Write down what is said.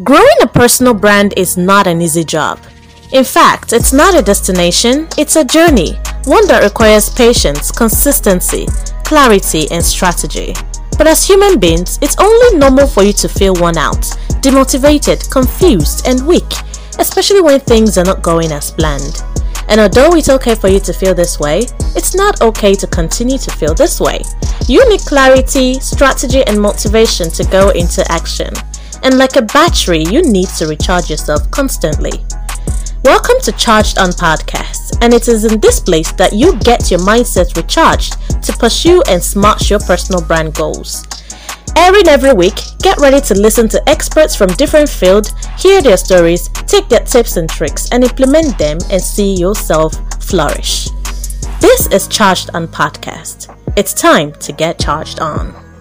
Growing a personal brand is not an easy job. In fact, it's not a destination, it's a journey, one that requires patience, consistency, clarity, and strategy. But as human beings, it's only normal for you to feel worn out, demotivated, confused, and weak, especially when things are not going as planned. And although it's okay for you to feel this way, it's not okay to continue to feel this way. You need clarity, strategy, and motivation to go into action. And like a battery, you need to recharge yourself constantly. Welcome to Charged On Podcast, and it is in this place that you get your mindset recharged to pursue and smash your personal brand goals. Every and every week, get ready to listen to experts from different fields, hear their stories, take their tips and tricks, and implement them and see yourself flourish. This is Charged On Podcast. It's time to get charged on.